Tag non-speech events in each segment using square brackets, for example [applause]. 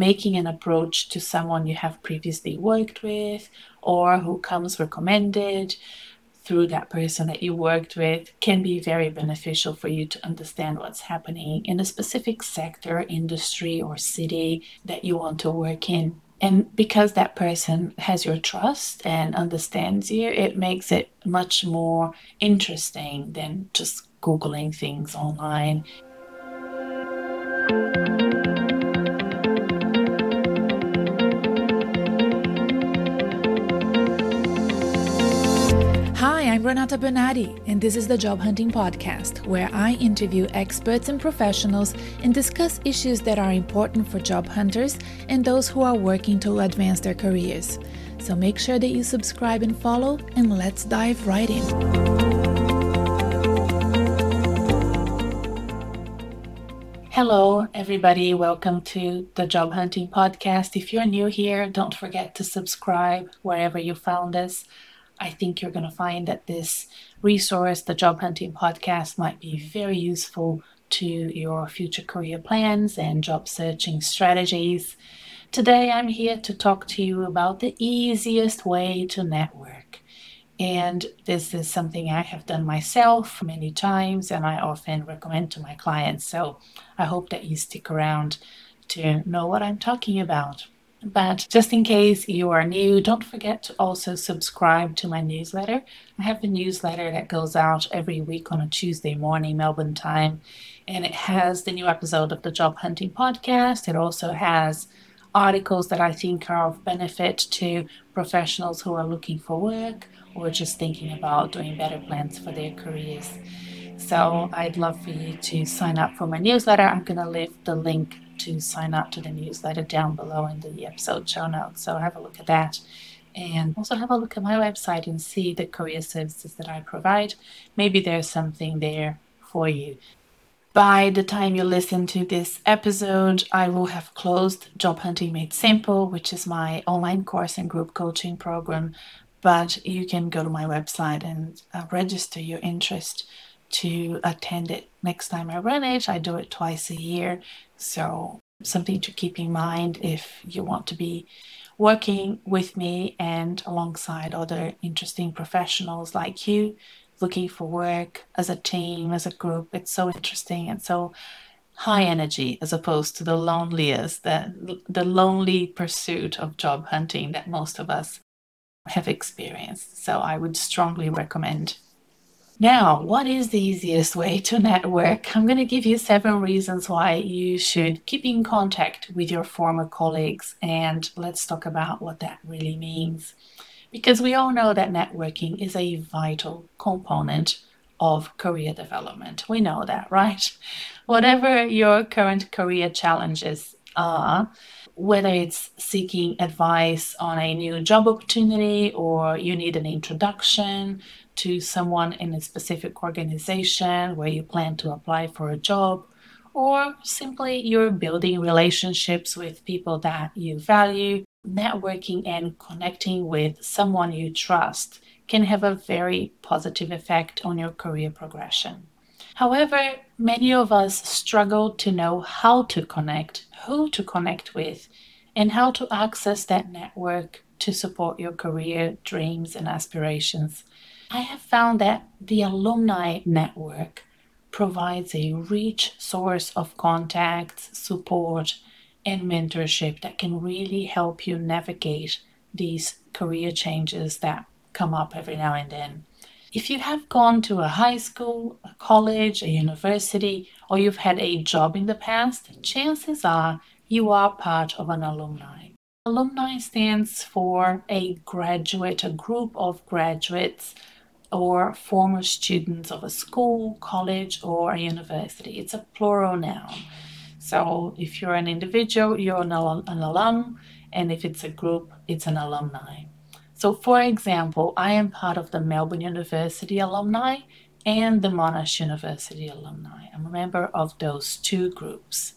making an approach to someone you have previously worked with or who comes recommended through that person that you worked with can be very beneficial for you to understand what's happening in a specific sector, industry, or city that you want to work in. And because that person has your trust and understands you, it makes it much more interesting than just Googling things online. I'm Renata Bernarde, and this is the Job Hunting Podcast, where I interview experts and professionals and discuss issues that are important for job hunters and those who are working to advance their careers. So make sure that you subscribe and follow, and let's dive right in. Hello, everybody. Welcome to the Job Hunting Podcast. If you're new here, don't forget to subscribe wherever you found us. I think you're going to find that this resource, the Job Hunting Podcast, might be very useful to your future career plans and job searching strategies. Today, I'm here to talk to you about the easiest way to network. And this is something I have done myself many times and I often recommend to my clients. So I hope that you stick around to know what I'm talking about. But just in case you are new, don't forget to also subscribe to my newsletter. I have a newsletter that goes out every week on a Tuesday morning, Melbourne time, and it has the new episode of the Job Hunting Podcast. It also has articles that I think are of benefit to professionals who are looking for work or just thinking about doing better plans for their careers. So I'd love for you to sign up for my newsletter. I'm going to leave the link to sign up to the newsletter down below in the episode show notes. So have a look at that. And also have a look at my website and see the career services that I provide. Maybe there's something there for you. By the time you listen to this episode, I will have closed Job Hunting Made Simple, which is my online course and group coaching program. But you can go to my website and uh, register your interest to attend it next time I run it. I do it twice a year. So, something to keep in mind if you want to be working with me and alongside other interesting professionals like you looking for work as a team, as a group. It's so interesting and so high energy as opposed to the loneliest, the, the lonely pursuit of job hunting that most of us have experienced. So I would strongly recommend now, what is the easiest way to network? I'm going to give you seven reasons why you should keep in contact with your former colleagues, and let's talk about what that really means. Because we all know that networking is a vital component of career development. We know that, right? Whatever your current career challenges are, whether it's seeking advice on a new job opportunity or you need an introduction to someone in a specific organization where you plan to apply for a job, or simply you're building relationships with people that you value, networking and connecting with someone you trust can have a very positive effect on your career progression. However, many of us struggle to know how to connect, who to connect with, and how to access that network to support your career dreams and aspirations. I have found that the alumni network provides a rich source of contacts, support, and mentorship that can really help you navigate these career changes that come up every now and then. If you have gone to a high school, a college, a university, or you've had a job in the past, chances are you are part of an alumni. Alumni stands for a graduate, a group of graduates or former students of a school, college, or a university. It's a plural noun. So if you're an individual, you're an, al- an alum, and if it's a group, it's an alumni. So, for example, I am part of the Melbourne University alumni and the Monash University alumni. I'm a member of those two groups.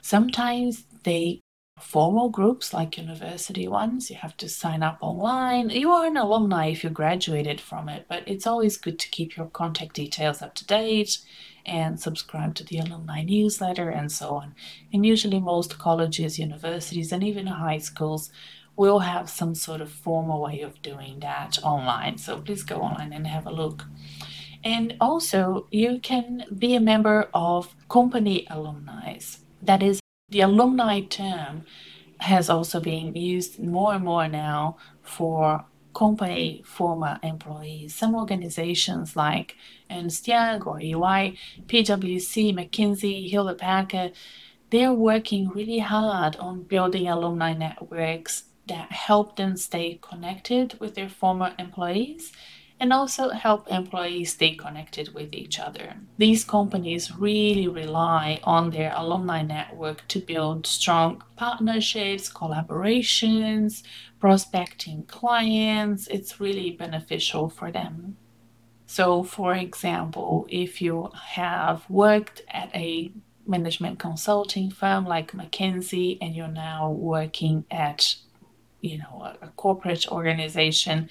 Sometimes they formal groups like university ones. You have to sign up online. You are an alumni if you graduated from it, but it's always good to keep your contact details up to date and subscribe to the alumni newsletter and so on. And usually, most colleges, universities, and even high schools will have some sort of formal way of doing that online. So please go online and have a look. And also, you can be a member of company alumni. That is, the alumni term has also been used more and more now for company former employees. Some organizations like Ernst Young or EY, PwC, McKinsey, Hewlett Packard, they're working really hard on building alumni networks that help them stay connected with their former employees and also help employees stay connected with each other. These companies really rely on their alumni network to build strong partnerships, collaborations, prospecting clients. It's really beneficial for them. So, for example, if you have worked at a management consulting firm like McKinsey and you're now working at you know a, a corporate organization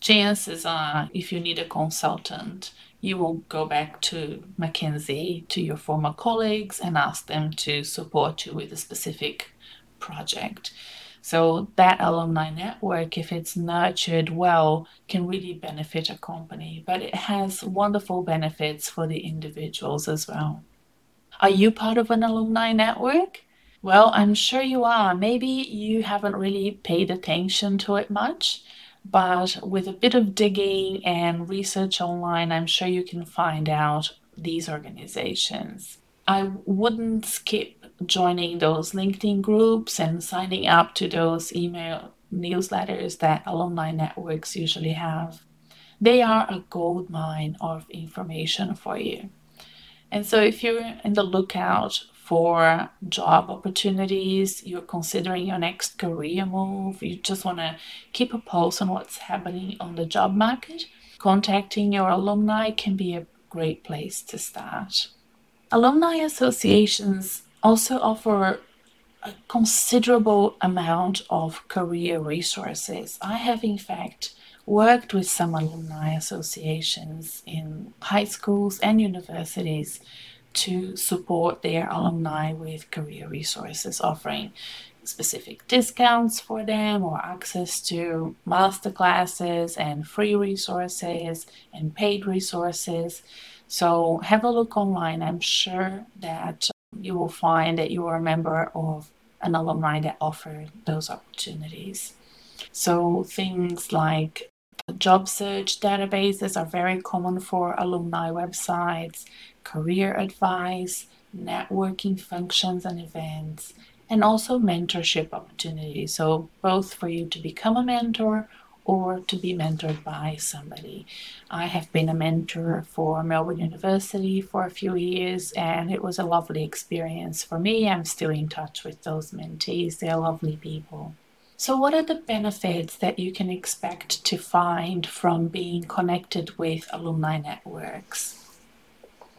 chances are if you need a consultant you will go back to McKinsey, to your former colleagues, and ask them to support you with a specific project. So, that alumni network, if it's nurtured well, can really benefit a company, but it has wonderful benefits for the individuals as well. Are you part of an alumni network? Well, I'm sure you are. Maybe you haven't really paid attention to it much, but with a bit of digging and research online, I'm sure you can find out these organizations. I wouldn't skip joining those LinkedIn groups and signing up to those email newsletters that alumni networks usually have. They are a gold mine of information for you. And so, if you're in the lookout for job opportunities, you're considering your next career move, you just want to keep a pulse on what's happening on the job market, contacting your alumni can be a great place to start. Alumni associations also offer a considerable amount of career resources. I have, in fact, worked with some alumni associations in high schools and universities to support their alumni with career resources, offering specific discounts for them or access to master classes and free resources and paid resources. So have a look online. I'm sure that you will find that you are a member of an alumni that offer those opportunities. So things like job search databases are very common for alumni websites career advice, networking functions and events, and also mentorship opportunities. So, both for you to become a mentor or to be mentored by somebody. I have been a mentor for Melbourne University for a few years, and it was a lovely experience for me. I'm still in touch with those mentees, they're lovely people. So, what are the benefits that you can expect to find from being connected with alumni networks?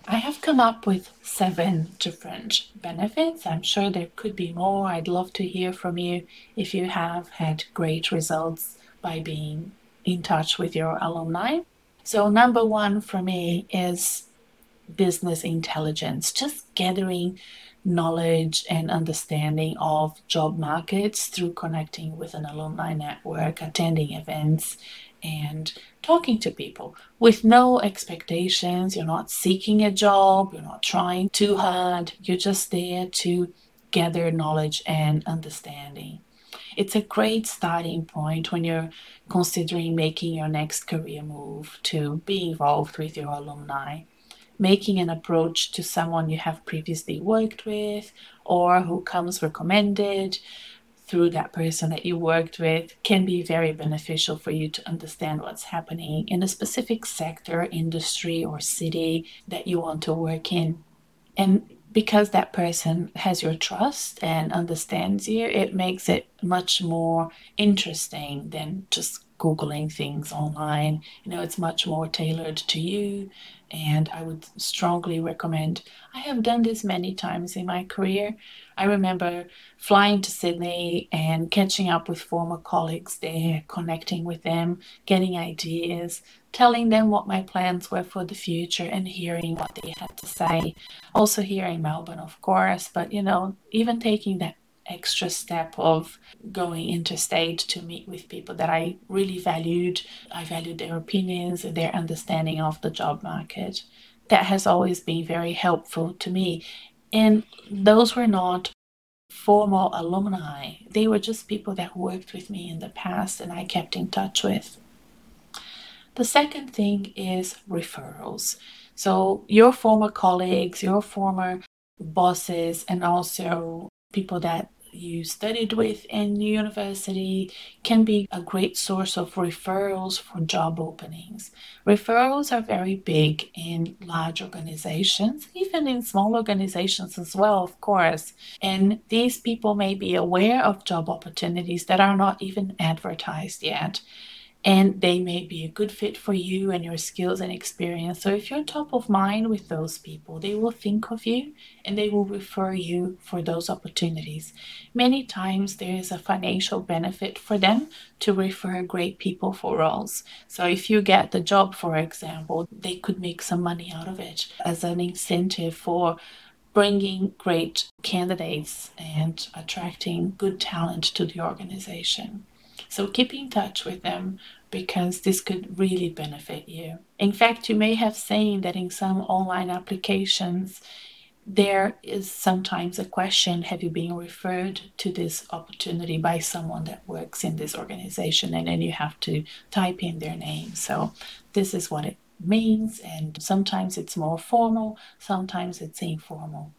I have come up with seven different benefits. I'm sure there could be more. I'd love to hear from you if you have had great results by being in touch with your alumni. So, number one for me is business intelligence, just gathering knowledge and understanding of job markets through connecting with an alumni network, attending events, and talking to people with no expectations. You're not seeking a job, you're not trying too hard, you're just there to gather knowledge and understanding. It's a great starting point when you're considering making your next career move to be involved with your alumni. Making an approach to someone you have previously worked with or who comes recommended through that person that you worked with can be very beneficial for you to understand what's happening in a specific sector, industry, or city that you want to work in. And because that person has your trust and understands you, it makes it much more interesting than just Googling things online. You know, it's much more tailored to you. And I would strongly recommend. I have done this many times in my career. I remember flying to Sydney and catching up with former colleagues there, connecting with them, getting ideas, telling them what my plans were for the future, and hearing what they had to say. Also, here in Melbourne, of course, but you know, even taking that extra step of going interstate to meet with people that I really valued. I valued their opinions and their understanding of the job market. That has always been very helpful to me. And those were not formal alumni, they were just people that worked with me in the past and I kept in touch with. The second thing is referrals. So, your former colleagues, your former bosses, and also people that you studied with in university can be a great source of referrals for job openings. Referrals are very big in large organizations, even in small organizations as well, of course. And these people may be aware of job opportunities that are not even advertised yet and they may be a good fit for you and your skills and experience. So if you're top of mind with those people, they will think of you and they will refer you for those opportunities. Many times there is a financial benefit for them to refer great people for roles. So if you get the job, for example, they could make some money out of it as an incentive for bringing great candidates and attracting good talent to the organization. So keep in touch with them because this could really benefit you. In fact, you may have seen that in some online applications, there is sometimes a question Have you been referred to this opportunity by someone that works in this organization? And then you have to type in their name. So, this is what it means. And sometimes it's more formal, sometimes it's informal.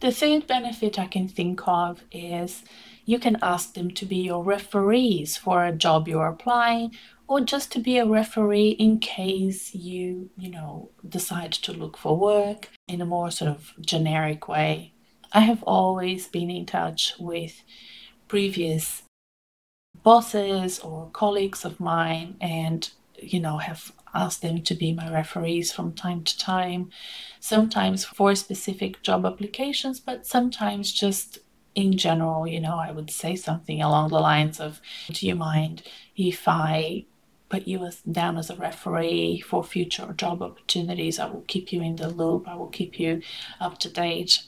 The third benefit I can think of is you can ask them to be your referees for a job you're applying or just to be a referee in case you, you know, decide to look for work in a more sort of generic way. I have always been in touch with previous bosses or colleagues of mine and you know have asked them to be my referees from time to time sometimes for specific job applications but sometimes just in general, you know, I would say something along the lines of, Do you mind if I put you as, down as a referee for future job opportunities? I will keep you in the loop, I will keep you up to date.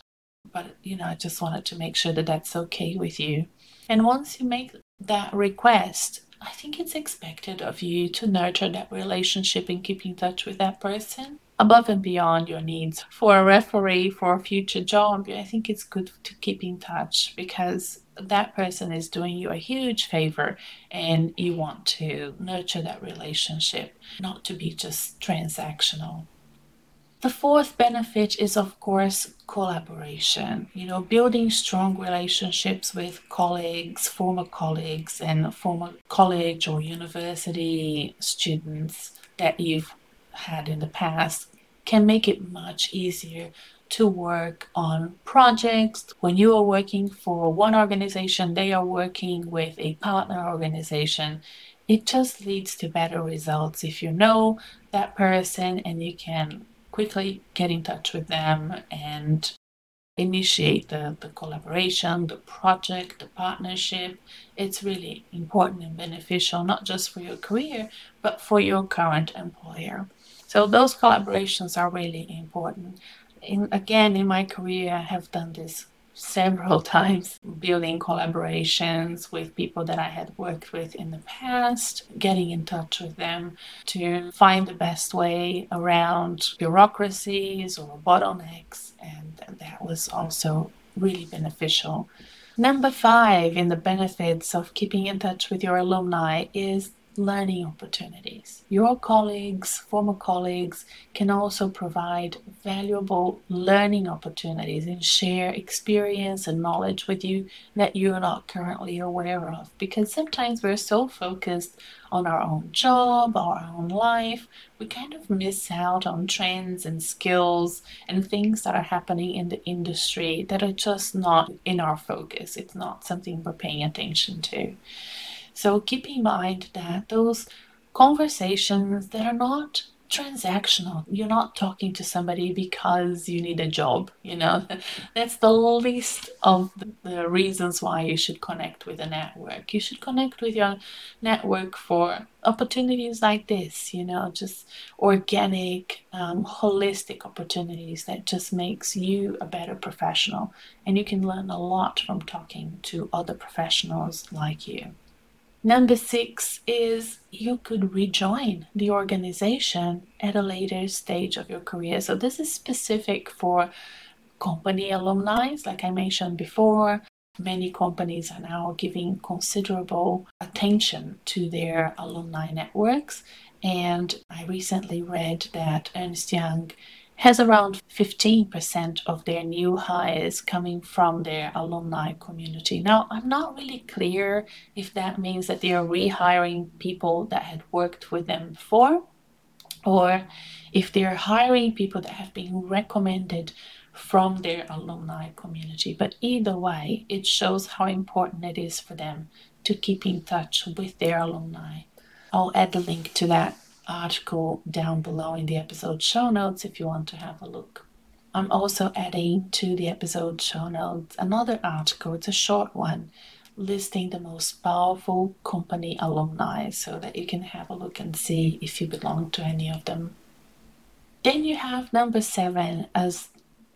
But, you know, I just wanted to make sure that that's okay with you. And once you make that request, I think it's expected of you to nurture that relationship and keep in touch with that person above and beyond your needs. For a referee for a future job, I think it's good to keep in touch because that person is doing you a huge favor and you want to nurture that relationship, not to be just transactional. The fourth benefit is, of course, collaboration. You know, building strong relationships with colleagues, former colleagues, and former college or university students that you've had in the past can make it much easier to work on projects. When you are working for one organization, they are working with a partner organization. It just leads to better results if you know that person and you can quickly get in touch with them and initiate the, the collaboration, the project, the partnership. It's really important and beneficial, not just for your career, but for your current employer. So those collaborations are really important. In, again, in my career, I have done this several [laughs] times, building collaborations with people that I had worked with in the past, getting in touch with them to find the best way around bureaucracies or bottlenecks. And that was also really beneficial. Number five in the benefits of keeping in touch with your alumni is learning opportunities. Your colleagues, former colleagues, can also provide valuable learning opportunities and share experience and knowledge with you that you're not currently aware of. Because sometimes we're so focused on our own job, our own life, we kind of miss out on trends and skills and things that are happening in the industry that are just not in our focus. It's not something we're paying attention to. So keep in mind that those conversations that are not transactional. You're not talking to somebody because you need a job, you know. [laughs] That's the least of the reasons why you should connect with a network. You should connect with your network for opportunities like this, you know, just organic, um, holistic opportunities that just makes you a better professional. And you can learn a lot from talking to other professionals like you. Number six is you could rejoin the organization at a later stage of your career. So, this is specific for company alumni, like I mentioned before. Many companies are now giving considerable attention to their alumni networks. And I recently read that Ernst Young has around 15% of their new hires coming from their alumni community. Now, I'm not really clear if that means that they are rehiring people that had worked with them before or if they're hiring people that have been recommended from their alumni community. But either way, it shows how important it is for them to keep in touch with their alumni. I'll add the link to that article down below in the episode show notes if you want to have a look. I'm also adding to the episode show notes another article, it's a short one, listing the most powerful company alumni so that you can have a look and see if you belong to any of them. Then you have number seven as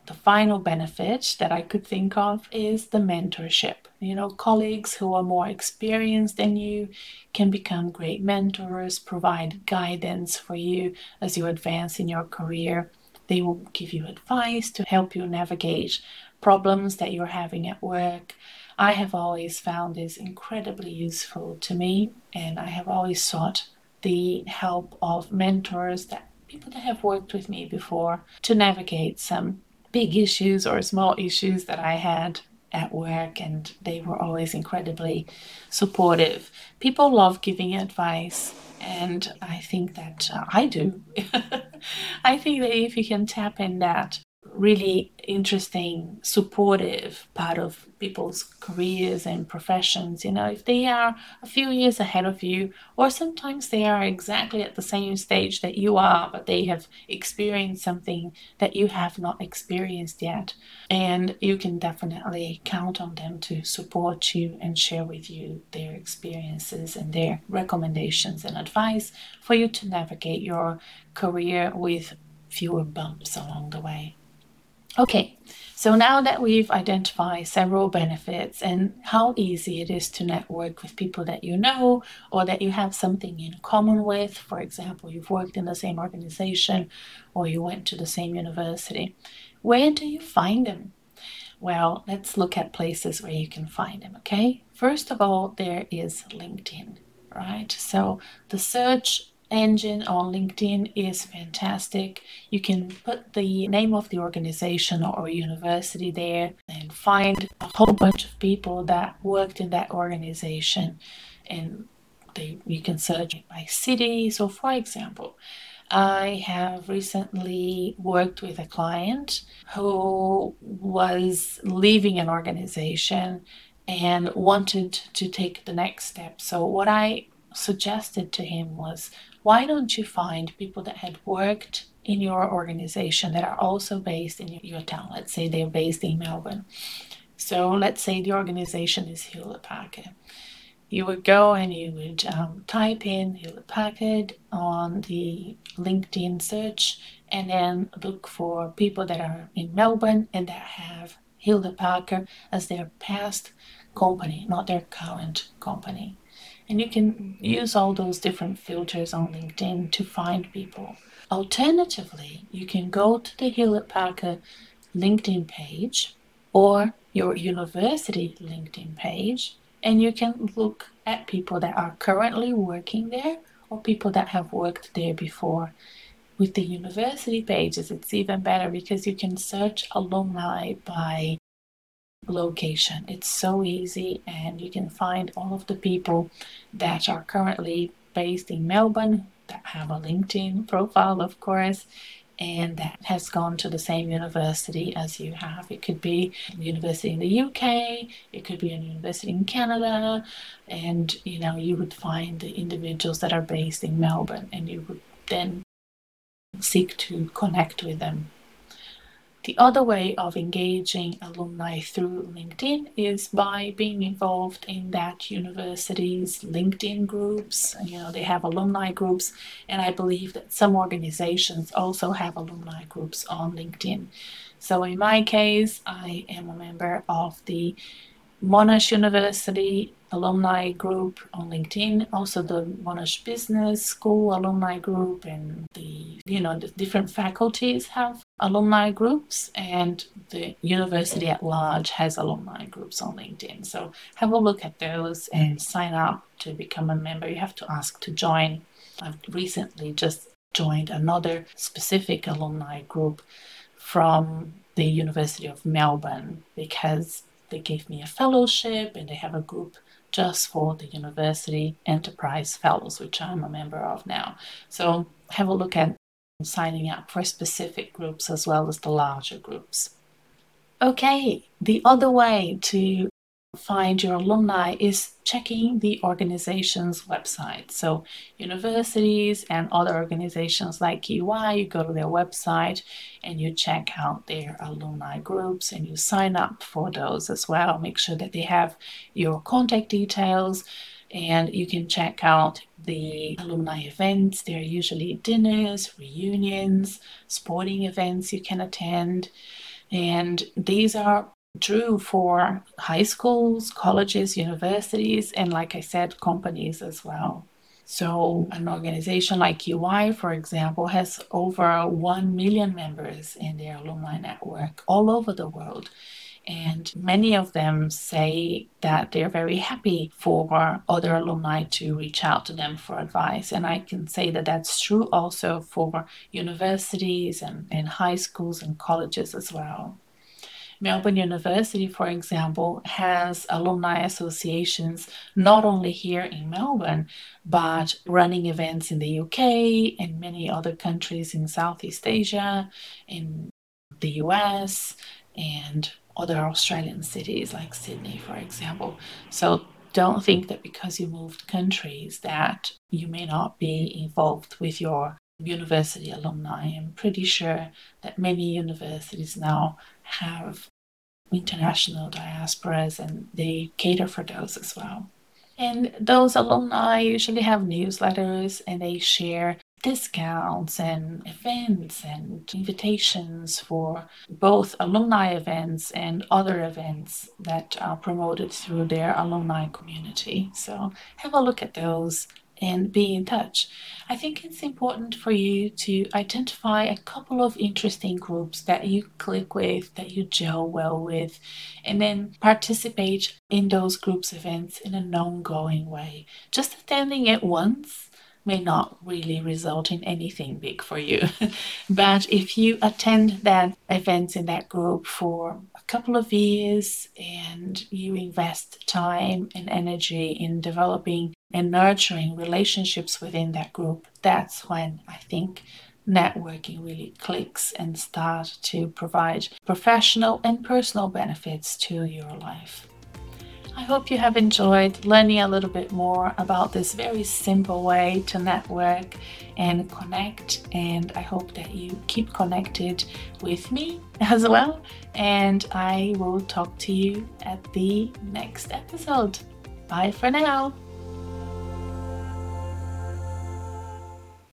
the final benefit that I could think of is the mentorship. You know, colleagues who are more experienced than you can become great mentors, provide guidance for you as you advance in your career. They will give you advice to help you navigate problems that you're having at work. I have always found this incredibly useful to me, and I have always sought the help of mentors that people that have worked with me before to navigate some big issues or small issues that I had at work, and they were always incredibly supportive. People love giving advice, and I think that uh, I do. [laughs] I think that if you can tap in that really interesting, supportive part of people's careers and professions. You know, if they are a few years ahead of you, or sometimes they are exactly at the same stage that you are, but they have experienced something that you have not experienced yet. And you can definitely count on them to support you and share with you their experiences and their recommendations and advice for you to navigate your career with fewer bumps along the way. Okay, so now that we've identified several benefits and how easy it is to network with people that you know or that you have something in common with, for example, you've worked in the same organization or you went to the same university, where do you find them? Well, let's look at places where you can find them, okay? First of all, there is LinkedIn, right? So the search engine on LinkedIn is fantastic. You can put the name of the organization or university there and find a whole bunch of people that worked in that organization and they you can search by city. So for example, I have recently worked with a client who was leaving an organization and wanted to take the next step. So what I suggested to him was why don't you find people that had worked in your organization that are also based in your town? Let's say they're based in Melbourne. So let's say the organization is Hewlett Packard. You would go and you would um, type in Hewlett Packard on the LinkedIn search and then look for people that are in Melbourne and that have Hewlett Packard as their past company, not their current company. And you can use all those different filters on LinkedIn to find people. Alternatively, you can go to the Hewlett Packard LinkedIn page or your university LinkedIn page, and you can look at people that are currently working there or people that have worked there before. With the university pages, it's even better because you can search alumni by location. It's so easy, and you can find all of the people that are currently based in Melbourne that have a LinkedIn profile, of course, and that has gone to the same university as you have. It could be a university in the UK, it could be a university in Canada, and you know, you would find the individuals that are based in Melbourne and you would then seek to connect with them the other way of engaging alumni through LinkedIn is by being involved in that university's LinkedIn groups. You know, they have alumni groups, and I believe that some organizations also have alumni groups on LinkedIn. So in my case, I am a member of the Monash University alumni group on LinkedIn, also the Monash Business School alumni group, and the you know the different faculties have alumni groups, and the university at large has alumni groups on LinkedIn. So have a look at those and mm. sign up to become a member. You have to ask to join. I've recently just joined another specific alumni group from the University of Melbourne because they gave me a fellowship and they have a group just for the University Enterprise Fellows, which I'm a member of now. So have a look at signing up for specific groups as well as the larger groups. Okay, the other way to find your alumni is checking the organization's website. So, universities and other organizations like EY, you go to their website and you check out their alumni groups and you sign up for those as well. Make sure that they have your contact details and you can check out the alumni events. There are usually dinners, reunions, sporting events you can attend. And these are true for high schools, colleges, universities, and like I said, companies as well. So, an organization like EY, for example, has over 1 million members in their alumni network all over the world. And many of them say that they're very happy for other alumni to reach out to them for advice. And I can say that that's true also for universities and, and high schools and colleges as well. Melbourne University, for example, has alumni associations not only here in Melbourne, but running events in the UK and many other countries in Southeast Asia, in the US, and other Australian cities like Sydney, for example. So don't think that because you moved countries that you may not be involved with your university alumni. I'm pretty sure that many universities now have international diasporas and they cater for those as well. And those alumni usually have newsletters and they share discounts and events and invitations for both alumni events and other events that are promoted through their alumni community. So have a look at those and be in touch. I think it's important for you to identify a couple of interesting groups that you click with, that you gel well with, and then participate in those groups' events in an ongoing way. Just attending it once may not really result in anything big for you. [laughs] but if you attend that events in that group for a couple of years and you invest time and energy in developing and nurturing relationships within that group, that's when I think networking really clicks and start to provide professional and personal benefits to your life. I hope you have enjoyed learning a little bit more about this very simple way to network and connect. And I hope that you keep connected with me [laughs] as well. And I will talk to you at the next episode. Bye for now.